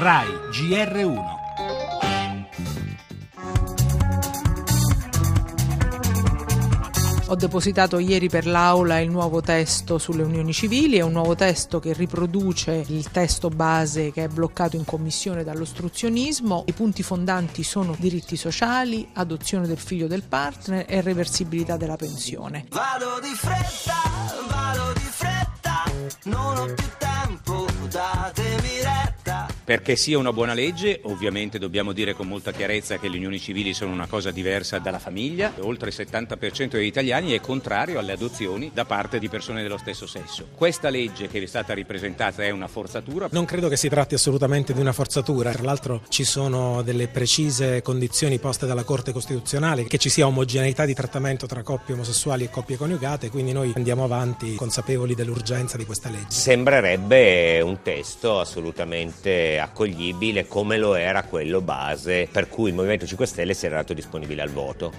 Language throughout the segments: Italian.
RAI GR1 Ho depositato ieri per l'Aula il nuovo testo sulle unioni civili, è un nuovo testo che riproduce il testo base che è bloccato in commissione dall'ostruzionismo. I punti fondanti sono diritti sociali, adozione del figlio del partner e reversibilità della pensione. Vado di fretta, vado di fretta, non ho più tempo, datemi retta. Perché sia una buona legge, ovviamente dobbiamo dire con molta chiarezza che le unioni civili sono una cosa diversa dalla famiglia. Oltre il 70% degli italiani è contrario alle adozioni da parte di persone dello stesso sesso. Questa legge che è stata ripresentata è una forzatura. Non credo che si tratti assolutamente di una forzatura, tra l'altro ci sono delle precise condizioni poste dalla Corte Costituzionale che ci sia omogeneità di trattamento tra coppie omosessuali e coppie coniugate, quindi noi andiamo avanti consapevoli dell'urgenza di questa legge. Sembrerebbe un testo assolutamente accoglibile come lo era quello base per cui il Movimento 5 Stelle si era dato disponibile al voto.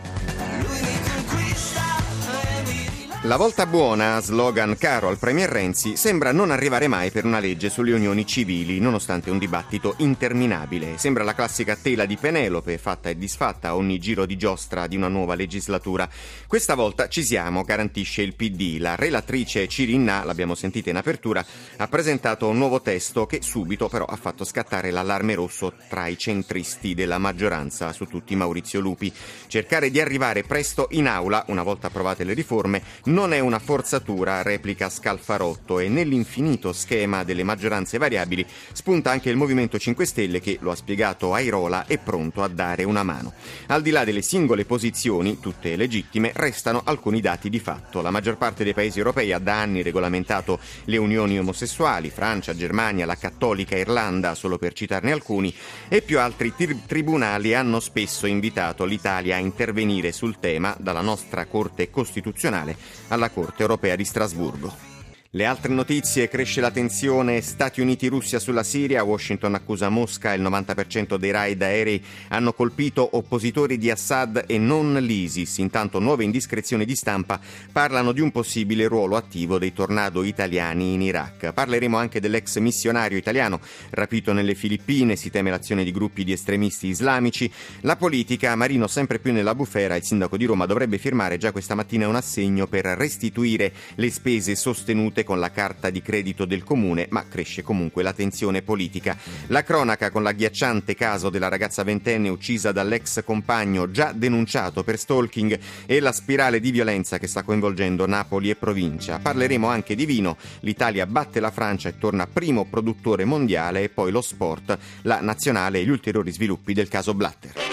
La volta buona, slogan caro al Premier Renzi, sembra non arrivare mai per una legge sulle unioni civili, nonostante un dibattito interminabile. Sembra la classica tela di Penelope, fatta e disfatta a ogni giro di giostra di una nuova legislatura. Questa volta ci siamo, garantisce il PD. La relatrice Cirinna, l'abbiamo sentita in apertura, ha presentato un nuovo testo che subito però ha fatto scattare l'allarme rosso tra i centristi della maggioranza, su tutti Maurizio Lupi. Cercare di arrivare presto in aula, una volta approvate le riforme, non è una forzatura, replica Scalfarotto, e nell'infinito schema delle maggioranze variabili spunta anche il Movimento 5 Stelle che, lo ha spiegato Airola, è pronto a dare una mano. Al di là delle singole posizioni, tutte legittime, restano alcuni dati di fatto. La maggior parte dei paesi europei ha da anni regolamentato le unioni omosessuali, Francia, Germania, la cattolica Irlanda, solo per citarne alcuni, e più altri tri- tribunali hanno spesso invitato l'Italia a intervenire sul tema, dalla nostra Corte Costituzionale alla Corte europea di Strasburgo. Le altre notizie, cresce la tensione Stati Uniti-Russia sulla Siria, Washington accusa Mosca, il 90% dei raid aerei hanno colpito oppositori di Assad e non l'ISIS, intanto nuove indiscrezioni di stampa parlano di un possibile ruolo attivo dei tornado italiani in Iraq. Parleremo anche dell'ex missionario italiano rapito nelle Filippine, si teme l'azione di gruppi di estremisti islamici, la politica, Marino sempre più nella bufera, il sindaco di Roma dovrebbe firmare già questa mattina un assegno per restituire le spese sostenute con la carta di credito del comune, ma cresce comunque la tensione politica. La cronaca con l'agghiacciante caso della ragazza ventenne uccisa dall'ex compagno già denunciato per stalking e la spirale di violenza che sta coinvolgendo Napoli e provincia. Parleremo anche di vino, l'Italia batte la Francia e torna primo produttore mondiale e poi lo sport, la nazionale e gli ulteriori sviluppi del caso Blatter.